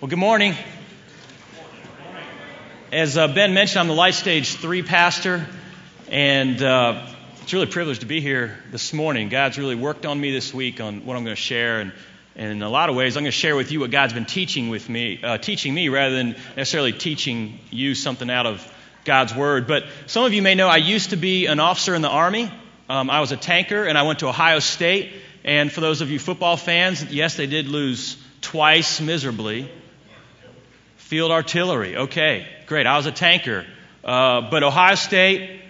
Well, good morning. As uh, Ben mentioned, I'm the Life Stage 3 pastor, and uh, it's really a privilege to be here this morning. God's really worked on me this week on what I'm going to share, and, and in a lot of ways, I'm going to share with you what God's been teaching with me, uh, teaching me rather than necessarily teaching you something out of God's Word. But some of you may know I used to be an officer in the Army. Um, I was a tanker, and I went to Ohio State. And for those of you football fans, yes, they did lose twice miserably. Field artillery. Okay, great. I was a tanker. Uh, but Ohio State,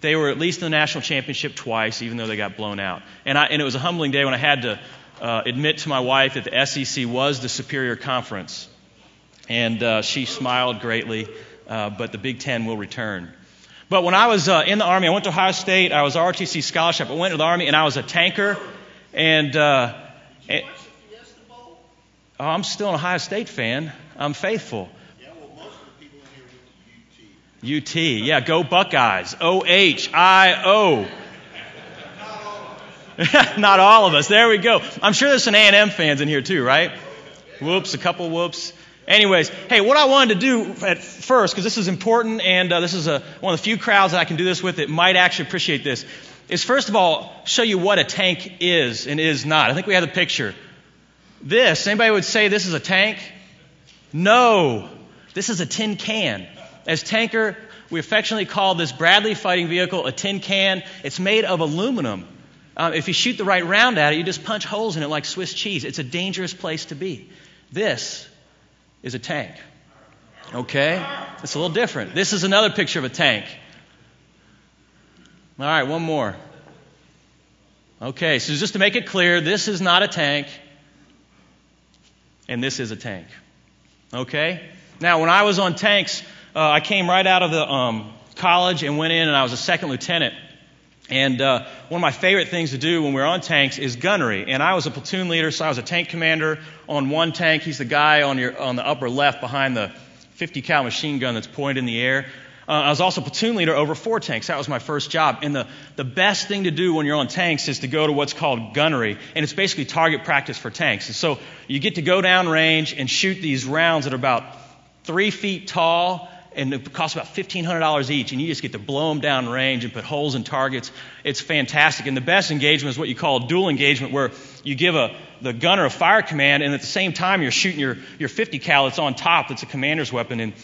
they were at least in the national championship twice, even though they got blown out. And, I, and it was a humbling day when I had to uh, admit to my wife that the SEC was the superior conference. And uh, she smiled greatly, uh, but the Big Ten will return. But when I was uh, in the Army, I went to Ohio State. I was ROTC scholarship. I went to the Army, and I was a tanker. And, uh, and oh, I'm still an Ohio State fan. I'm faithful. Yeah, well, most of the people in here went to UT. UT. Yeah, go Buckeyes. O H I O. Not all of us. There we go. I'm sure there's some A&M fans in here too, right? Whoops, a couple whoops. Anyways, hey, what I wanted to do at first, because this is important, and uh, this is a, one of the few crowds that I can do this with that might actually appreciate this, is first of all show you what a tank is and is not. I think we have the picture. This, anybody would say this is a tank? No, this is a tin can. As tanker, we affectionately call this Bradley fighting vehicle a tin can. It's made of aluminum. Um, if you shoot the right round at it, you just punch holes in it like Swiss cheese. It's a dangerous place to be. This is a tank. Okay? It's a little different. This is another picture of a tank. All right, one more. Okay, so just to make it clear, this is not a tank, and this is a tank. Okay? Now, when I was on tanks, uh, I came right out of the um, college and went in, and I was a second lieutenant. And uh, one of my favorite things to do when we are on tanks is gunnery. And I was a platoon leader, so I was a tank commander on one tank. He's the guy on, your, on the upper left behind the 50 cal machine gun that's pointed in the air. Uh, I was also platoon leader over four tanks. That was my first job. And the, the best thing to do when you're on tanks is to go to what's called gunnery. And it's basically target practice for tanks. And so you get to go down range and shoot these rounds that are about three feet tall and it costs about $1,500 each, and you just get to blow them down range and put holes in targets. It's fantastic. And the best engagement is what you call dual engagement, where you give a, the gunner a fire command, and at the same time you're shooting your, your 50 cal that's on top, that's a commander's weapon. And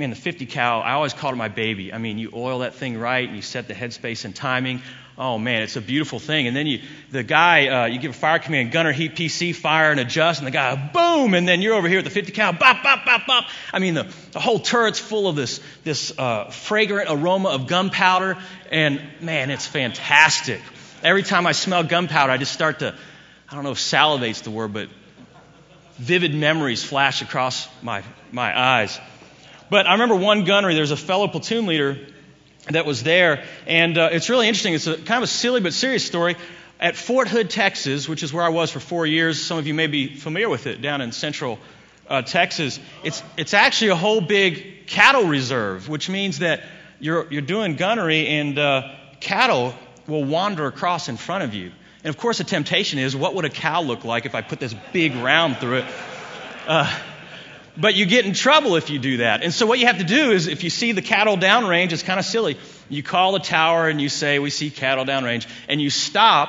man, the 50 cal, I always called it my baby. I mean, you oil that thing right, and you set the headspace and timing. Oh man, it's a beautiful thing. And then you, the guy, uh, you give a fire command, gunner, heat, PC, fire, and adjust, and the guy, boom, and then you're over here with the 50 cal, bop, bop, bop, bop. I mean, the, the whole turret's full of this, this uh, fragrant aroma of gunpowder, and man, it's fantastic. Every time I smell gunpowder, I just start to, I don't know if salivate's the word, but vivid memories flash across my, my eyes. But I remember one gunnery, there's a fellow platoon leader that was there. And uh, it's really interesting. It's a kind of a silly but serious story. At Fort Hood, Texas, which is where I was for four years, some of you may be familiar with it down in central uh, Texas. It's, it's actually a whole big cattle reserve, which means that you're, you're doing gunnery and uh, cattle will wander across in front of you. And of course, the temptation is what would a cow look like if I put this big round through it? Uh, but you get in trouble if you do that. And so what you have to do is if you see the cattle downrange, it's kind of silly. You call the tower and you say, we see cattle downrange, and you stop,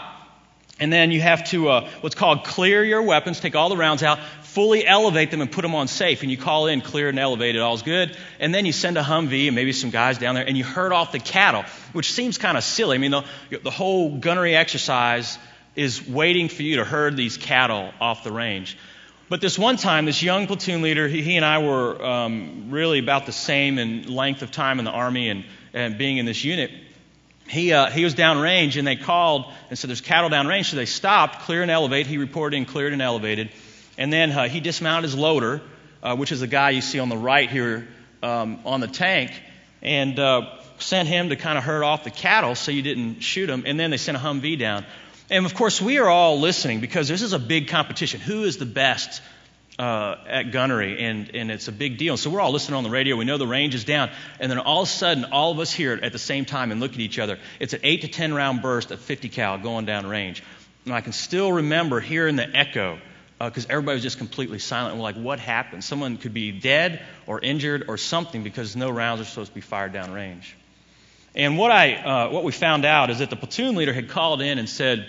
and then you have to uh, what's called clear your weapons, take all the rounds out, fully elevate them and put them on safe. And you call in, clear and elevated, all's good. And then you send a Humvee and maybe some guys down there, and you herd off the cattle, which seems kind of silly. I mean, the, the whole gunnery exercise is waiting for you to herd these cattle off the range. But this one time, this young platoon leader, he, he and I were um, really about the same in length of time in the Army and, and being in this unit. He, uh, he was downrange, and they called and said, There's cattle downrange. So they stopped, clear and elevate. He reported in cleared and elevated. And then uh, he dismounted his loader, uh, which is the guy you see on the right here um, on the tank, and uh, sent him to kind of herd off the cattle so you didn't shoot them. And then they sent a Humvee down. And of course, we are all listening because this is a big competition. Who is the best uh, at gunnery? And, and it's a big deal. So we're all listening on the radio. We know the range is down. And then all of a sudden, all of us hear it at the same time and look at each other. It's an 8 to 10 round burst of 50 cal going down range. And I can still remember hearing the echo because uh, everybody was just completely silent. We're like, what happened? Someone could be dead or injured or something because no rounds are supposed to be fired down range. And what, I, uh, what we found out is that the platoon leader had called in and said,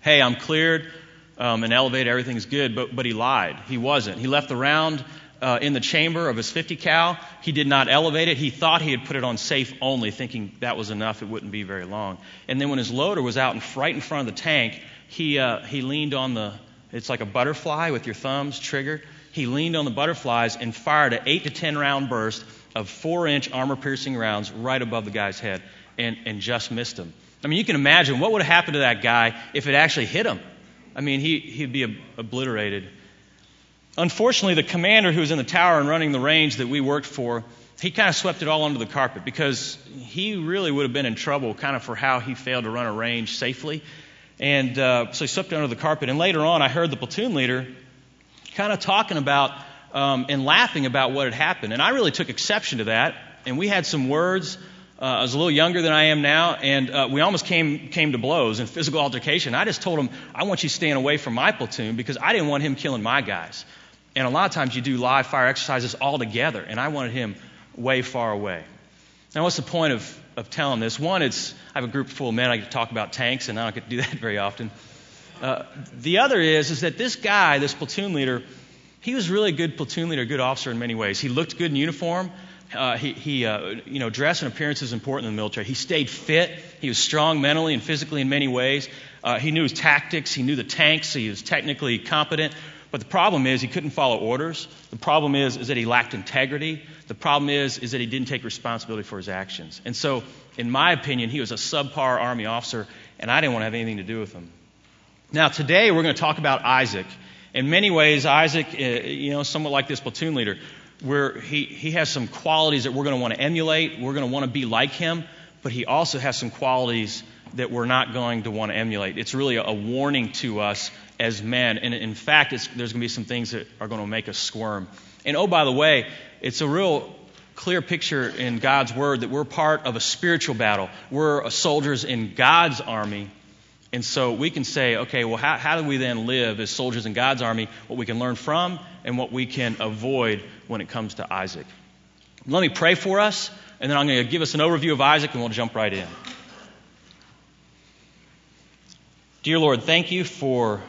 Hey, I'm cleared um, and elevated, everything's good, but, but he lied. He wasn't. He left the round uh, in the chamber of his 50 cal. He did not elevate it. He thought he had put it on safe only, thinking that was enough, it wouldn't be very long. And then when his loader was out in, right in front of the tank, he, uh, he leaned on the, it's like a butterfly with your thumbs triggered. He leaned on the butterflies and fired an 8 to 10 round burst of 4 inch armor piercing rounds right above the guy's head and, and just missed him. I mean, you can imagine what would have happened to that guy if it actually hit him. I mean, he, he'd be obliterated. Unfortunately, the commander who was in the tower and running the range that we worked for, he kind of swept it all under the carpet because he really would have been in trouble kind of for how he failed to run a range safely. And uh, so he swept it under the carpet. And later on, I heard the platoon leader kind of talking about um, and laughing about what had happened. And I really took exception to that. And we had some words. Uh, I was a little younger than I am now, and uh, we almost came came to blows and physical altercation. I just told him, "I want you staying away from my platoon because I didn't want him killing my guys." And a lot of times you do live fire exercises all together, and I wanted him way far away. Now, what's the point of, of telling this? One, it's I have a group full of men. I get to talk about tanks, and I don't get to do that very often. Uh, the other is is that this guy, this platoon leader, he was really a good platoon leader, good officer in many ways. He looked good in uniform. Uh, he, he uh, you know, dress and appearance is important in the military. He stayed fit. He was strong mentally and physically in many ways. Uh, he knew his tactics. He knew the tanks. He was technically competent. But the problem is he couldn't follow orders. The problem is, is that he lacked integrity. The problem is, is that he didn't take responsibility for his actions. And so, in my opinion, he was a subpar Army officer, and I didn't want to have anything to do with him. Now, today we're going to talk about Isaac. In many ways, Isaac, uh, you know, somewhat like this platoon leader, where he, he has some qualities that we're going to want to emulate. We're going to want to be like him, but he also has some qualities that we're not going to want to emulate. It's really a, warning to us as men. And in fact, there's going to be some things that are going to make us squirm. And oh, by the way, it's a real clear picture in God's Word that we're part of a spiritual battle. We're soldiers in God's army. And so we can say, okay, well, how, how do we then live as soldiers in God's army? What we can learn from and what we can avoid when it comes to Isaac. Let me pray for us, and then I'm going to give us an overview of Isaac, and we'll jump right in. Dear Lord, thank you for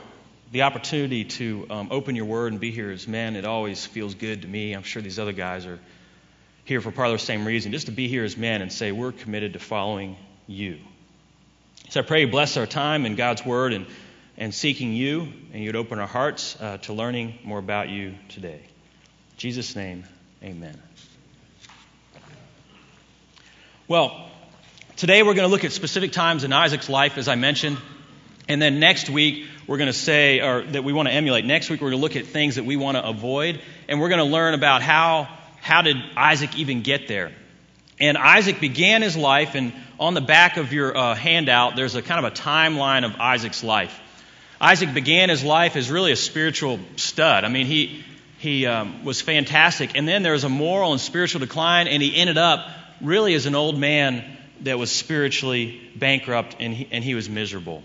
the opportunity to um, open your word and be here as men, it always feels good to me. I'm sure these other guys are here for part of the same reason, just to be here as men and say, we're committed to following you. So I pray you bless our time in God's word and, and seeking you, and you'd open our hearts uh, to learning more about you today. In Jesus' name, amen. Well, today we're going to look at specific times in Isaac's life, as I mentioned. And then next week, we're going to say, or that we want to emulate. Next week, we're going to look at things that we want to avoid. And we're going to learn about how, how did Isaac even get there. And Isaac began his life, and on the back of your uh, handout, there's a kind of a timeline of Isaac's life. Isaac began his life as really a spiritual stud. I mean, he, he um, was fantastic. And then there was a moral and spiritual decline, and he ended up really as an old man that was spiritually bankrupt, and he, and he was miserable.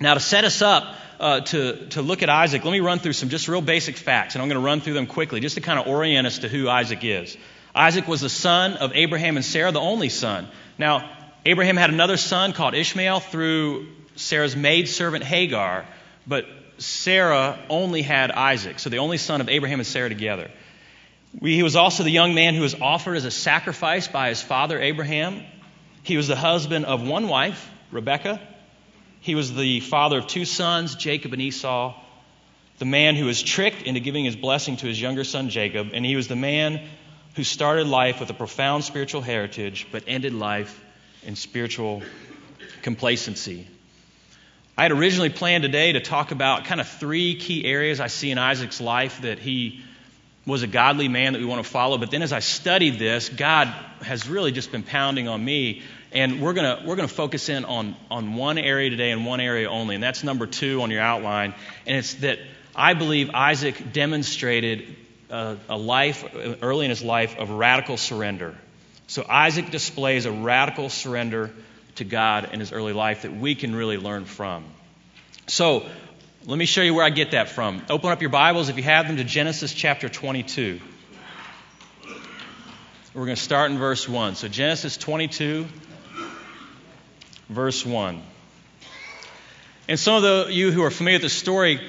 Now, to set us up uh, to, to look at Isaac, let me run through some just real basic facts, and I'm going to run through them quickly just to kind of orient us to who Isaac is. Isaac was the son of Abraham and Sarah, the only son. Now, Abraham had another son called Ishmael through Sarah's maidservant Hagar, but Sarah only had Isaac, so the only son of Abraham and Sarah together. He was also the young man who was offered as a sacrifice by his father Abraham. He was the husband of one wife, Rebekah, he was the father of two sons, Jacob and Esau, the man who was tricked into giving his blessing to his younger son Jacob, and he was the man who started life with a profound spiritual heritage but ended life in spiritual complacency. I had originally planned today to talk about kind of three key areas I see in Isaac's life that he was a godly man that we want to follow. But then as I studied this, God has really just been pounding on me and we're going we're gonna focus in on, on one area today and one area only, and that's number two on your outline. And it's that I believe Isaac demonstrated a, life, early in his life, of radical surrender. So Isaac displays a radical surrender to God in his early life that we can really learn from. So Let me show you where I get that from. Open up your Bibles, if you have them, to Genesis chapter 22. We're going to start in verse 1. So, Genesis 22, verse 1. And some of the, you who are familiar with the story,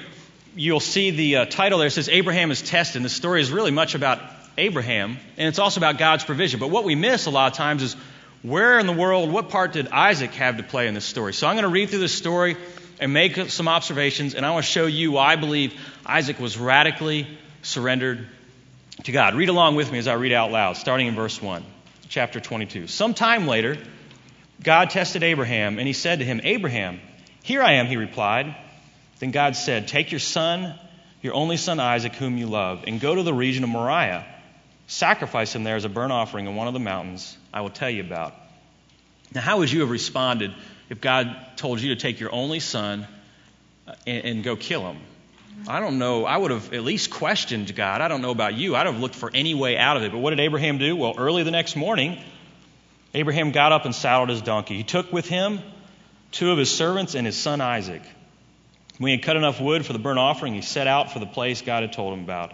you'll see the uh, title there says Abraham is tested. And the story is really much about Abraham, and it's also about God's provision. But what we miss a lot of times is where in the world, what part did Isaac have to play in this story? So I'm going to read through this story and make some observations, and I want to show you why I believe Isaac was radically surrendered to God. Read along with me as I read out loud, starting in verse 1, chapter 22. Some time later, God tested Abraham, and he said to him, Abraham, here I am, he replied. Then God said, Take your son, your only son Isaac, whom you love, and go to the region of Moriah. Sacrifice him there as a burnt offering on one of the mountains I will tell you about. Now, how would you have responded if God told you to take your only son uh, and, and go kill him? I don't know. I would have at least questioned God. I don't know about you. I'd have looked for any way out of it. But what did Abraham do? Well, early the next morning, Abraham got up and saddled his donkey. He took with him two of his servants and his son Isaac. When he had cut enough wood for the burnt offering, he set out for the place God had told him about.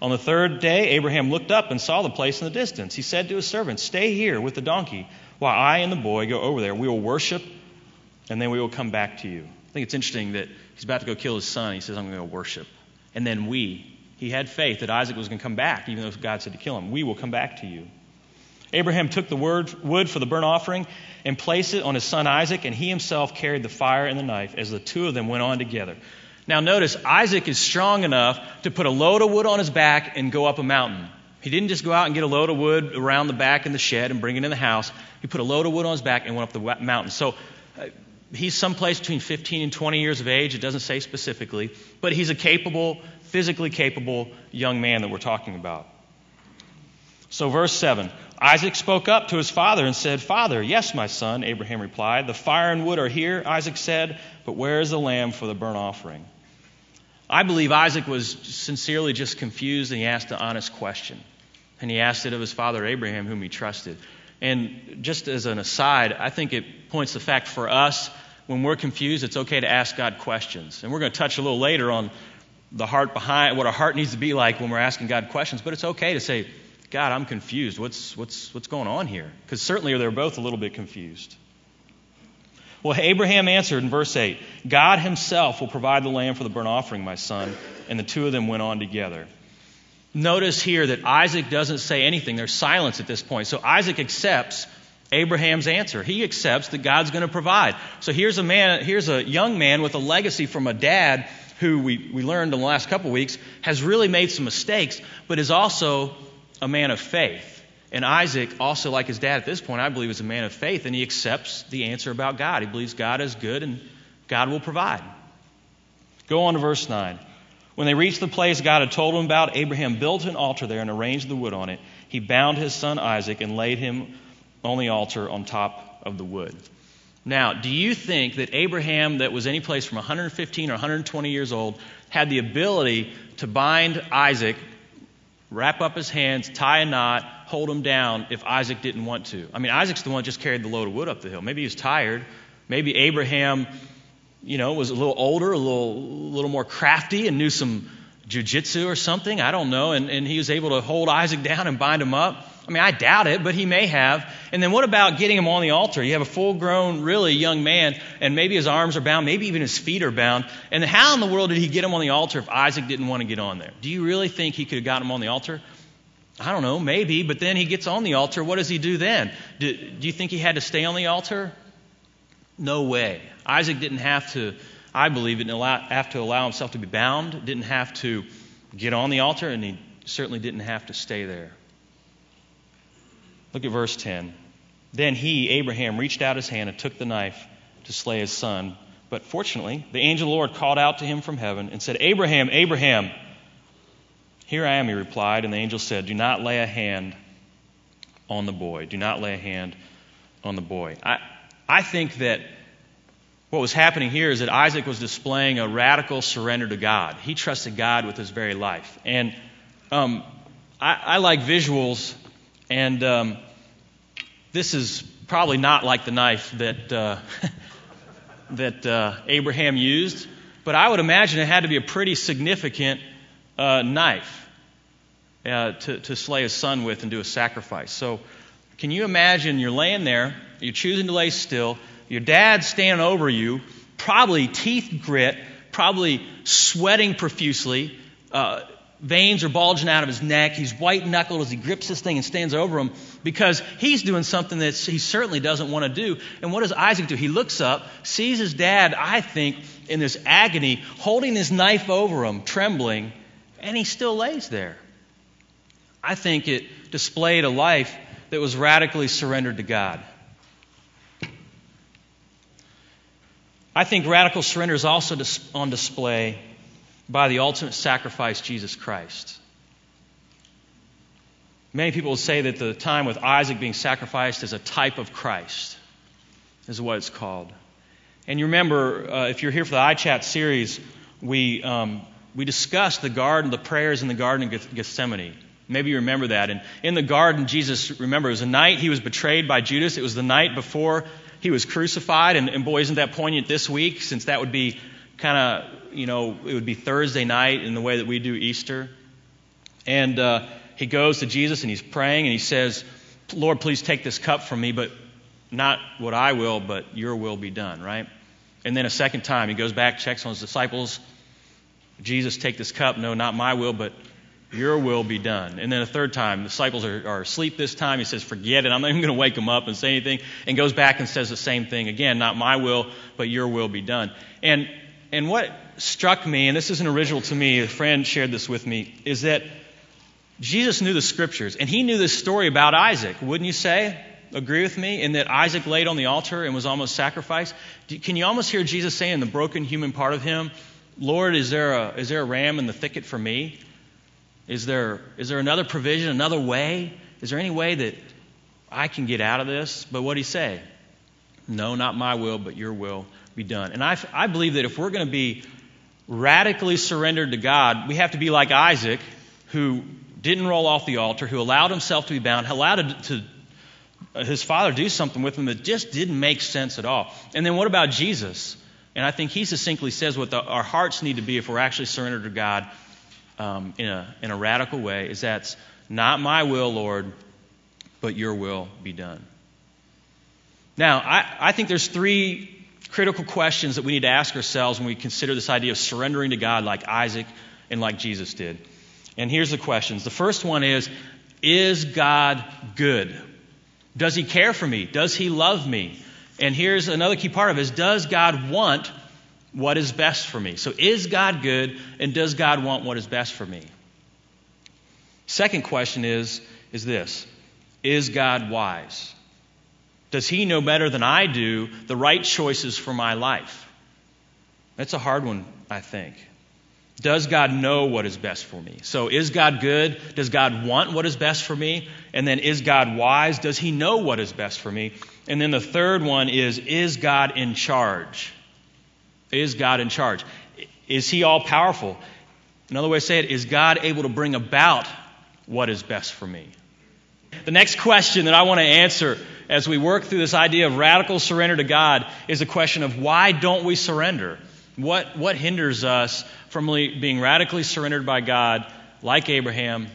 On the third day, Abraham looked up and saw the place in the distance. He said to his servants, Stay here with the donkey while I and the boy go over there. We will worship, and then we will come back to you. I think it's interesting that he's about to go kill his son. He says, I'm going to go worship. And then we, he had faith that Isaac was going to come back, even though God said to kill him. We will come back to you. Abraham took the wood for the burnt offering and placed it on his son Isaac, and he himself carried the fire and the knife as the two of them went on together. Now, notice Isaac is strong enough to put a load of wood on his back and go up a mountain. He didn't just go out and get a load of wood around the back in the shed and bring it in the house. He put a load of wood on his back and went up the mountain. So uh, he's someplace between 15 and 20 years of age. It doesn't say specifically, but he's a capable, physically capable young man that we're talking about. So, verse 7 Isaac spoke up to his father and said, Father, yes, my son, Abraham replied. The fire and wood are here, Isaac said, but where is the lamb for the burnt offering? I believe Isaac was sincerely just confused and he asked an honest question. And he asked it of his father Abraham, whom he trusted. And just as an aside, I think it points the fact for us, when we're confused, it's okay to ask God questions. And we're going to touch a little later on the heart behind what our heart needs to be like when we're asking God questions. But it's okay to say, God, I'm confused. What's, what's, what's going on here? Because certainly they're both a little bit confused. Well, Abraham answered in verse 8 God himself will provide the lamb for the burnt offering, my son. And the two of them went on together. Notice here that Isaac doesn't say anything. There's silence at this point. So Isaac accepts Abraham's answer. He accepts that God's going to provide. So here's a man, here's a young man with a legacy from a dad who we, we learned in the last couple weeks has really made some mistakes, but is also a man of faith. And Isaac, also like his dad at this point, I believe is a man of faith, and he accepts the answer about God. He believes God is good and God will provide. Go on to verse 9. When they reached the place God had told him about, Abraham built an altar there and arranged the wood on it. He bound his son Isaac and laid him on the altar on top of the wood. Now, do you think that Abraham, that was any place from 115 or 120 years old, had the ability to bind Isaac, wrap up his hands, tie a knot, hold him down if Isaac didn't want to. I mean, Isaac's the one just carried the load of wood up the hill. Maybe he was tired. Maybe Abraham, you know, was a little older, a little, a little more crafty and knew some jujitsu or something. I don't know. And, and he was able to hold Isaac down and bind him up. I mean, I doubt it, but he may have. And then what about getting him on the altar? You have a full grown, really young man, and maybe his arms are bound, maybe even his feet are bound. And how in the world did he get him on the altar if Isaac didn't want to get on there? Do you really think he could have gotten him on the altar? I don't know, maybe, but then he gets on the altar. What does he do then? Do, do you think he had to stay on the altar? No way. Isaac didn't have to, I believe, it didn't allow, have to allow himself to be bound, didn't have to get on the altar, and he certainly didn't have to stay there. Look at verse 10. Then he, Abraham, reached out his hand and took the knife to slay his son. But fortunately, the angel of the Lord called out to him from heaven and said, Abraham, Abraham. Here I am, he replied, and the angel said, Do not lay a hand on the boy. Do not lay a hand on the boy. I, I think that what was happening here is that Isaac was displaying a radical surrender to God. He trusted God with his very life. And um, I, I, like visuals, and um, this is probably not like the knife that, uh, that uh, Abraham used. but I would imagine it had to be a pretty significant uh, knife uh, to, to slay his son with and do a sacrifice. So, can you imagine you're laying there, you're choosing to lay still, your dad's standing over you, probably teeth grit, probably sweating profusely. Uh, veins are bulging out of his neck. He's white knuckled as he grips this thing and stands over him because he's doing something that he certainly doesn't want to do. And what does Isaac do? He looks up, sees his dad, I think, in this agony, holding his knife over him, trembling, and he still lays there. I think it displayed a life that was radically surrendered to God. I think radical surrender is also on display by the ultimate sacrifice, Jesus Christ. Many people will say that the time with Isaac being sacrificed is a type of Christ, is what it's called. And you remember, uh, if you're here for the iChat series, we, um, we discussed the garden, the prayers in the Garden of Gethsemane. Maybe you remember that. And in the garden, Jesus, remember, it was the night he was betrayed by Judas. It was the night before he was crucified. And, and boy, isn't that poignant this week, since that would be kind of, you know, it would be Thursday night in the way that we do Easter. And uh, he goes to Jesus and he's praying and he says, Lord, please take this cup from me, but not what I will, but your will be done, right? And then a second time, he goes back, checks on his disciples. Jesus, take this cup. No, not my will, but your will be done. And then a third time, the disciples are, are asleep this time. He says, Forget it. I'm not even going to wake them up and say anything. And goes back and says the same thing again, not my will, but your will be done. And and what struck me, and this isn't original to me, a friend shared this with me, is that Jesus knew the scriptures, and he knew this story about Isaac, wouldn't you say? Agree with me? In that Isaac laid on the altar and was almost sacrificed? Can you almost hear Jesus saying, the broken human part of him, Lord, is there a, is there a ram in the thicket for me? Is there, is there another provision, another way? Is there any way that I can get out of this? But what did he say? No, not my will, but your will be done. And I, I believe that if we're going to be radically surrendered to God, we have to be like Isaac, who didn't roll off the altar, who allowed himself to be bound, allowed to, to uh, his father do something with him that just didn't make sense at all. And then what about Jesus? And I think he succinctly says what the, our hearts need to be if we're actually surrendered to God um, in, a, in a radical way is that's not my will, Lord, but your will be done. Now, I, I think there's three critical questions that we need to ask ourselves when we consider this idea of surrendering to God like Isaac and like Jesus did. And here's the questions. The first one is Is God good? Does he care for me? Does he love me? And here's another key part of it is Does God want what is best for me? So is God good and does God want what is best for me? Second question is is this. Is God wise? Does he know better than I do the right choices for my life? That's a hard one, I think. Does God know what is best for me? So, is God good? Does God want what is best for me? And then, is God wise? Does He know what is best for me? And then the third one is, is God in charge? Is God in charge? Is He all powerful? Another way to say it is God able to bring about what is best for me? The next question that I want to answer as we work through this idea of radical surrender to God is a question of why don't we surrender? What, what hinders us from being radically surrendered by God, like Abraham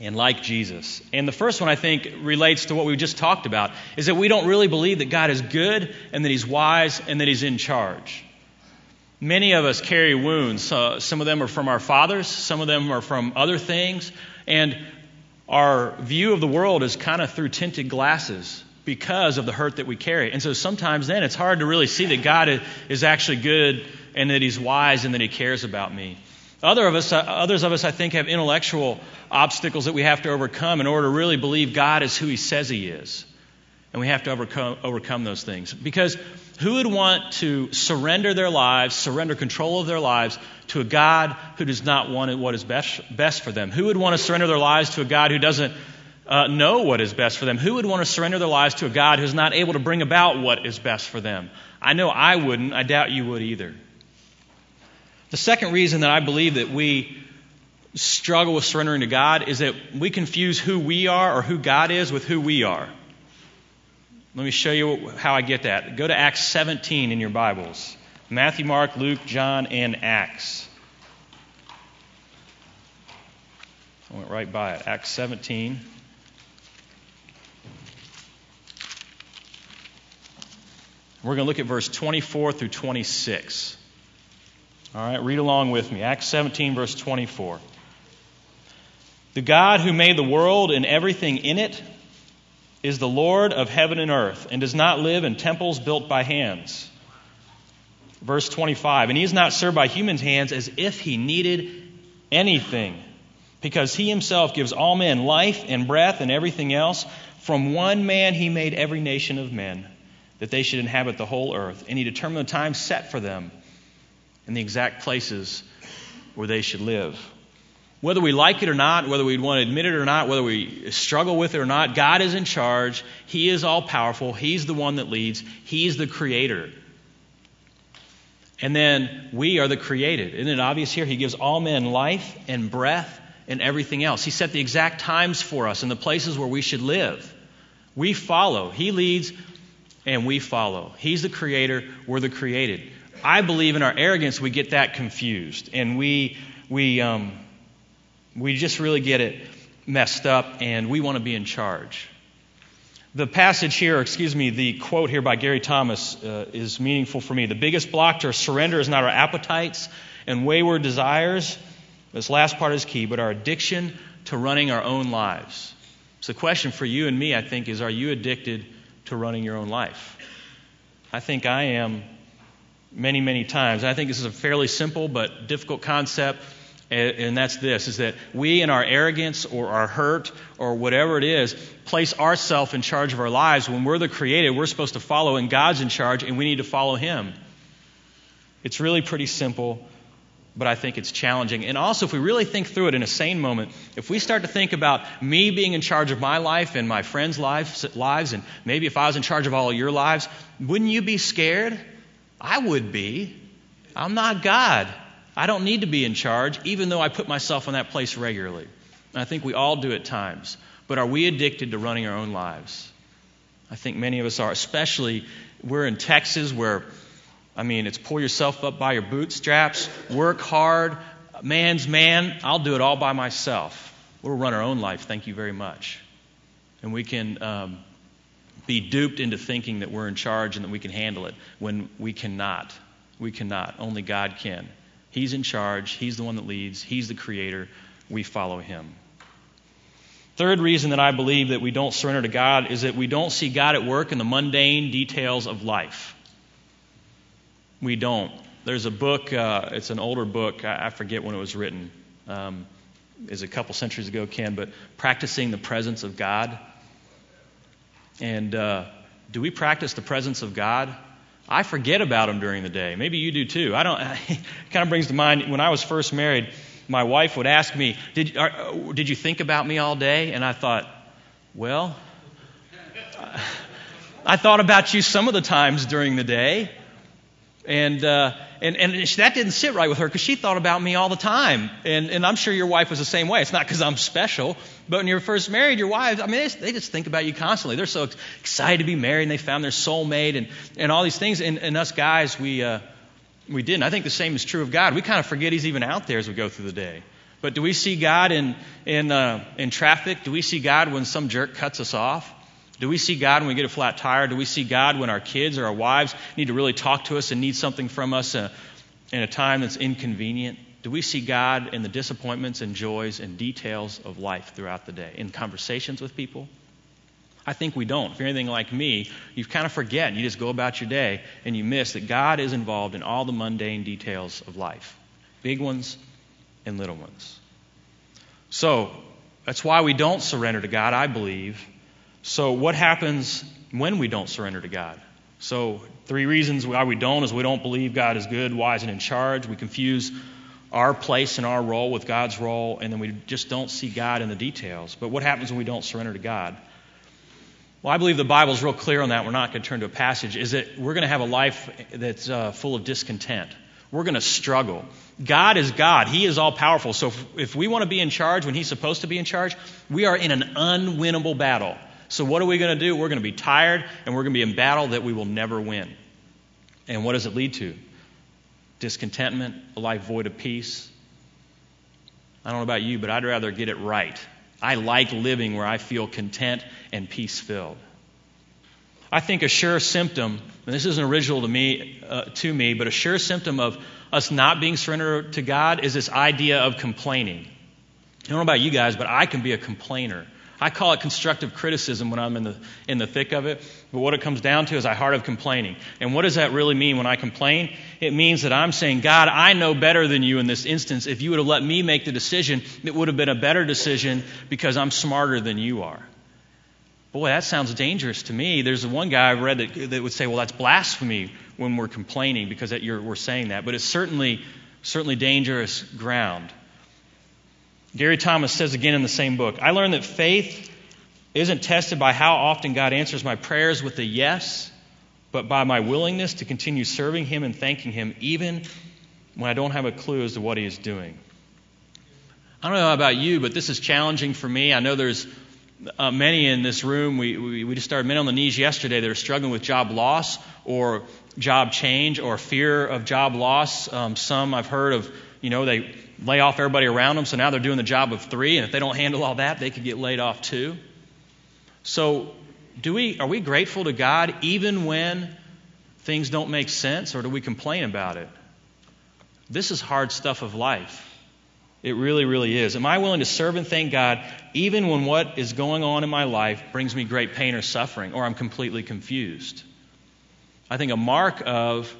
and like Jesus? And the first one, I think, relates to what we just talked about is that we don't really believe that God is good and that He's wise and that He's in charge. Many of us carry wounds. Uh, some of them are from our fathers, some of them are from other things. And our view of the world is kind of through tinted glasses because of the hurt that we carry. And so sometimes then it's hard to really see that God is actually good and that He's wise and that He cares about me. Other of us, uh, others of us, I think, have intellectual obstacles that we have to overcome in order to really believe God is who He says He is. And we have to overcome, overcome those things. Because who would want to surrender their lives, surrender control of their lives to a God who does not want what is best, best for them? Who would want to surrender their lives to a God who doesn't uh, know what is best for them? Who would want to surrender their lives to a God who's not able to bring about what is best for them? I know I wouldn't. I doubt you would either. The second reason that I believe that we struggle with surrendering to God is that we confuse who we are or who God is with who we are. Let me show you how I get that. Go to Acts 17 in your Bibles. Matthew, Mark, Luke, John, and Acts. I went right by it. Acts 17. We're going to look at verse 24 through 26. All right, read along with me. Acts 17, verse 24. The God who made the world and everything in it is the Lord of heaven and earth and does not live in temples built by hands. Verse 25. And he is not served by human hands as if he needed anything, because he himself gives all men life and breath and everything else. From one man he made every nation of men, that they should inhabit the whole earth. And he determined the time set for them and the exact places where they should live. Whether we like it or not, whether we want to admit it or not, whether we struggle with it or not, God is in charge. He is all powerful. He's the one that leads. He's the creator. And then we are the created. Isn't it obvious here? He gives all men life and breath and everything else. He set the exact times for us and the places where we should live. We follow. He leads and we follow. He's the creator, we're the created. I believe in our arrogance we get that confused and we we um, we just really get it messed up and we want to be in charge. The passage here, excuse me, the quote here by Gary Thomas uh, is meaningful for me. The biggest block to our surrender is not our appetites and wayward desires. This last part is key, but our addiction to running our own lives. So the question for you and me, I think, is are you addicted to running your own life? I think I am many, many times. I think this is a fairly simple but difficult concept and that's this is that we in our arrogance or our hurt or whatever it is place ourselves in charge of our lives. When we're the created we're supposed to follow and god's in charge and we need to follow him. It's really pretty simple but i think it's challenging. And also if we really think through it in a sane moment if we start to think about me being in charge of my life and my friends lives, lives and maybe if i was in charge of all your lives wouldn't you be scared? I would be. I'm not god I don't need to be in charge, even though I put myself in that place regularly. And I think we all do at times. But are we addicted to running our own lives? I think many of us are, especially we're in Texas where, I mean, it's pull yourself up by your bootstraps, work hard, man's man, I'll do it all by myself. We'll run our own life, thank you very much. And we can um, be duped into thinking that we're in charge and that we can handle it when we cannot. We cannot. Only God can. He's in charge, He's the one that leads, He's the creator. We follow Him. Third reason that I believe that we don't surrender to God is that we don't see God at work in the mundane details of life. We don't. There's a book, uh, it's an older book, I, I, forget when it was written. Um, is a couple centuries ago, Ken, but practicing the presence of God. And uh, do we practice the presence of God? I forget about them during the day. Maybe you do too. I don't. It kind of brings to mind when I was first married, my wife would ask me, "Did are, uh, did you think about me all day?" And I thought, well, I thought about you some of the times during the day, and uh, and and that didn't sit right with her because she thought about me all the time. And and I'm sure your wife was the same way. It's not because I'm special, but when you're first married, your wives, I mean, they, they, just think about you constantly. They're so excited to be married and they found their soulmate and, and all these things. And, and us guys, we, uh, we didn't. I think the same is true of God. We kind of forget He's even out there as we go through the day. But do we see God in, in, uh, in traffic? Do we see God when some jerk cuts us off? Do we see God when we get a flat tire? Do we see God when our kids or our wives need to really talk to us and need something from us uh, in a time that's inconvenient? Do we see God in the disappointments and joys and details of life throughout the day, in conversations with people? I think we don't. If you're anything like me, you kind of forget. You just go about your day and you miss that God is involved in all the mundane details of life, big ones and little ones. So, that's why we don't surrender to God, I believe. So, what happens when we don't surrender to God? So, three reasons why we don't is we don't believe God is good, wise, and in charge. We confuse our place and our role with God's role, and then we just don't see God in the details. But what happens when we don't surrender to God? Well, I believe the Bible is real clear on that. We're not going to turn to a passage. Is that we're going to have a life that's uh, full of discontent. We're going to struggle. God is God. He is all powerful. So if, if we want to be in charge when He's supposed to be in charge, we are in an unwinnable battle. So what are we going to do? We're going to be tired and we're going to be in battle that we will never win. And what does it lead to? discontentment, a life void of peace. I don't know about you, but I'd rather get it right. I like living where I feel content and peace filled. I think a sure symptom, and this isn't original to me, uh, to me, but a sure symptom of us not being surrendered to God is this idea of complaining. I don't know about you guys, but I can be a complainer. I call it constructive criticism when I'm in the, in the thick of it. But what it comes down to is a heart of complaining. And what does that really mean when I complain? It means that I'm saying, God, I know better than you in this instance. If you would have let me make the decision, it would have been a better decision because I'm smarter than you are. Boy, that sounds dangerous to me. There's one guy I've read that, that would say, well, that's blasphemy when we're complaining because that we're saying that. But it's certainly, certainly dangerous ground. Gary Thomas says again in the same book I learned that faith isn't tested by how often God answers my prayers with a yes, but by my willingness to continue serving Him and thanking Him, even when I don't have a clue as to what He is doing. I don't know about you, but this is challenging for me. I know there's uh, many in this room. We, we, we just started men on the knees yesterday that are struggling with job loss or job change or fear of job loss. Um, some I've heard of, you know, they lay off everybody around them, so now they're doing the job of three, and if they don't handle all that, they could get laid off too. So, do we, are we grateful to God even when things don't make sense, or do we complain about it? This is hard stuff of life. It really, really is. Am I willing to serve and thank God even when what is going on in my life brings me great pain or suffering, or I'm completely confused? I think a mark of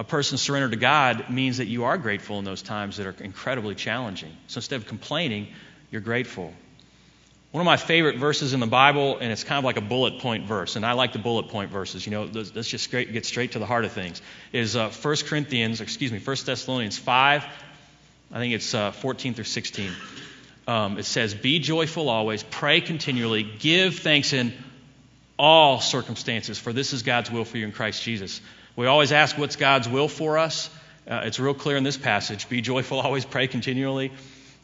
a person surrendered to God means that you are grateful in those times that are incredibly challenging. So instead of complaining, you're grateful. One of my favorite verses in the Bible, and it's kind of like a bullet point verse, and I like the bullet point verses. You know, let's just get straight to the heart of things. Is uh, 1 Corinthians, excuse me, 1 Thessalonians 5, I think it's uh, 14 through 16. Um, it says, Be joyful always, pray continually, give thanks in all circumstances, for this is God's will for you in Christ Jesus. We always ask what's God's will for us. Uh, it's real clear in this passage. Be joyful, always pray continually,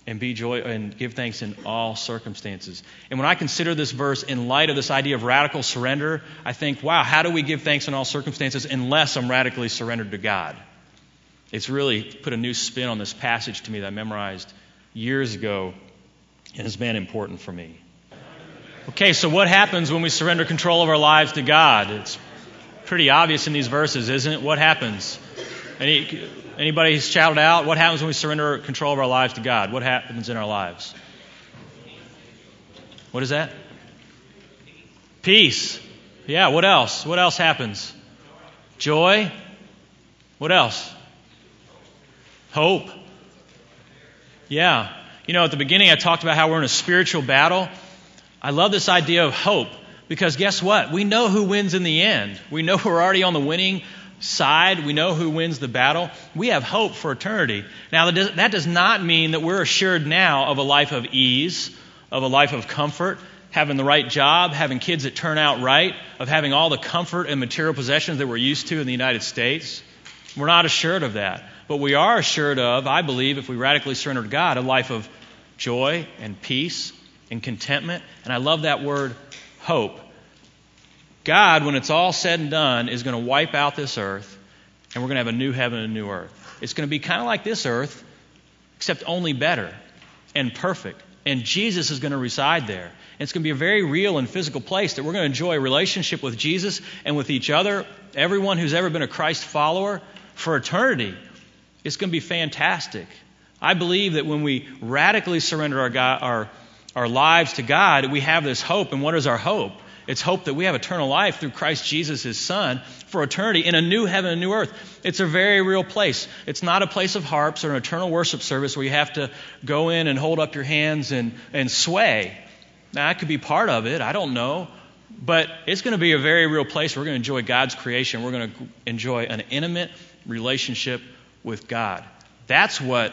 and be joy and give thanks in all circumstances. And when I consider this verse in light of this idea of radical surrender, I think, wow, how do we give thanks in all circumstances unless I'm radically surrendered to God? It's really put a new spin on this passage to me that I memorized years ago and has been important for me. Okay, so what happens when we surrender control of our lives to God? It's pretty obvious in these verses, isn't it? What happens? Any, anybody shouted out? What happens when we surrender control of our lives to God? What happens in our lives? What is that? Peace. Yeah, what else? What else happens? Joy. What else? Hope. Yeah. You know, at the beginning, I talked about how we're in a spiritual battle. I love this idea of hope because guess what? We know who wins in the end. We know we're already on the winning side. We know who wins the battle. We have hope for eternity. Now, that does not mean that we're assured now of a life of ease, of a life of comfort, having the right job, having kids that turn out right, of having all the comfort and material possessions that we're used to in the United States. We're not assured of that. But we are assured of, I believe, if we radically surrender to God, a life of joy and peace and contentment. And I love that word, hope. God, when it's all said and done, is going to wipe out this earth, and we're going to have a new heaven and a new earth. It's going to be kind of like this earth, except only better and perfect. And Jesus is going to reside there. And it's going to be a very real and physical place that we're going to enjoy a relationship with Jesus and with each other, everyone who's ever been a Christ follower, for eternity. It's going to be fantastic. I believe that when we radically surrender our, God, our, our lives to God, we have this hope. And what is our hope? It's hope that we have eternal life through Christ Jesus, his Son, for eternity in a new heaven and new earth. It's a very real place. It's not a place of harps or an eternal worship service where you have to go in and hold up your hands and, and sway. Now, that could be part of it. I don't know. But it's going to be a very real place. We're going to enjoy God's creation. We're going to enjoy an intimate relationship with God. That's what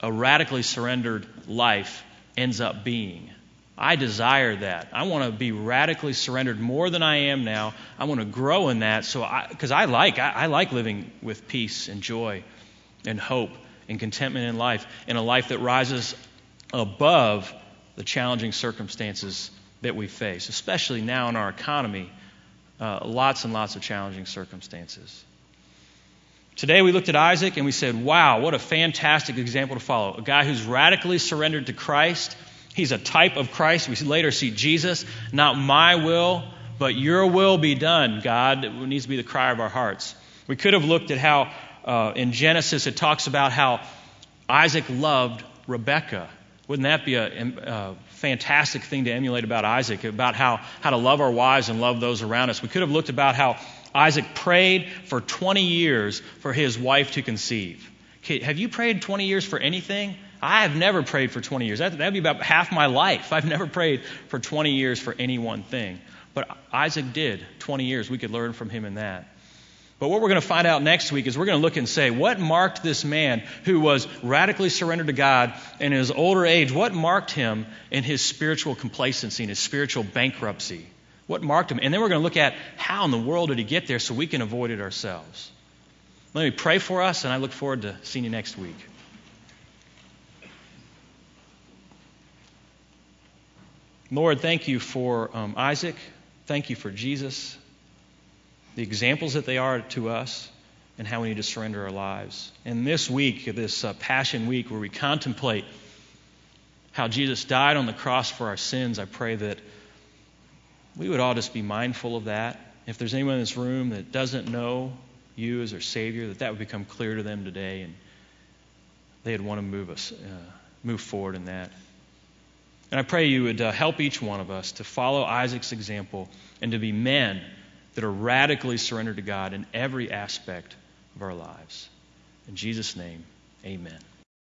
a radically surrendered life ends up being. I desire that. I want to be radically surrendered more than I am now. I want to grow in that. So, because I, I, like, I, I like living with peace and joy and hope and contentment in life, in a life that rises above the challenging circumstances that we face, especially now in our economy. Uh, lots and lots of challenging circumstances. Today we looked at Isaac and we said, wow, what a fantastic example to follow. A guy who's radically surrendered to Christ. He's a type of Christ. We later see Jesus. Not my will, but your will be done, God. It needs to be the cry of our hearts. We could have looked at how uh, in Genesis it talks about how Isaac loved Rebekah. Wouldn't that be a, a, fantastic thing to emulate about Isaac, about how, how to love our wives and love those around us? We could have looked about how Isaac prayed for 20 years for his wife to conceive. Have you prayed 20 years for anything? I have never prayed for 20 years. That would be about half my life. I've never prayed for 20 years for any one thing. But Isaac did 20 years. We could learn from him in that. But what we're going to find out next week is we're going to look and say, what marked this man who was radically surrendered to God in his older age? What marked him in his spiritual complacency and his spiritual bankruptcy? What marked him? And then we're going to look at how in the world did he get there so we can avoid it ourselves. Let me pray for us, and I look forward to seeing you next week. Lord, thank you for um, Isaac. Thank you for Jesus the examples that they are to us, and how we need to surrender our lives. And this week, this uh, Passion Week, where we contemplate how Jesus died on the cross for our sins, I pray that we would all just be mindful of that. If there's anyone in this room that doesn't know you as their Savior, that that would become clear to them today, and they'd want to move us, uh, move forward in that. And I pray you would uh, help each one of us to follow Isaac's example and to be men that are radically surrendered to God in every aspect of our lives. In Jesus' name, amen.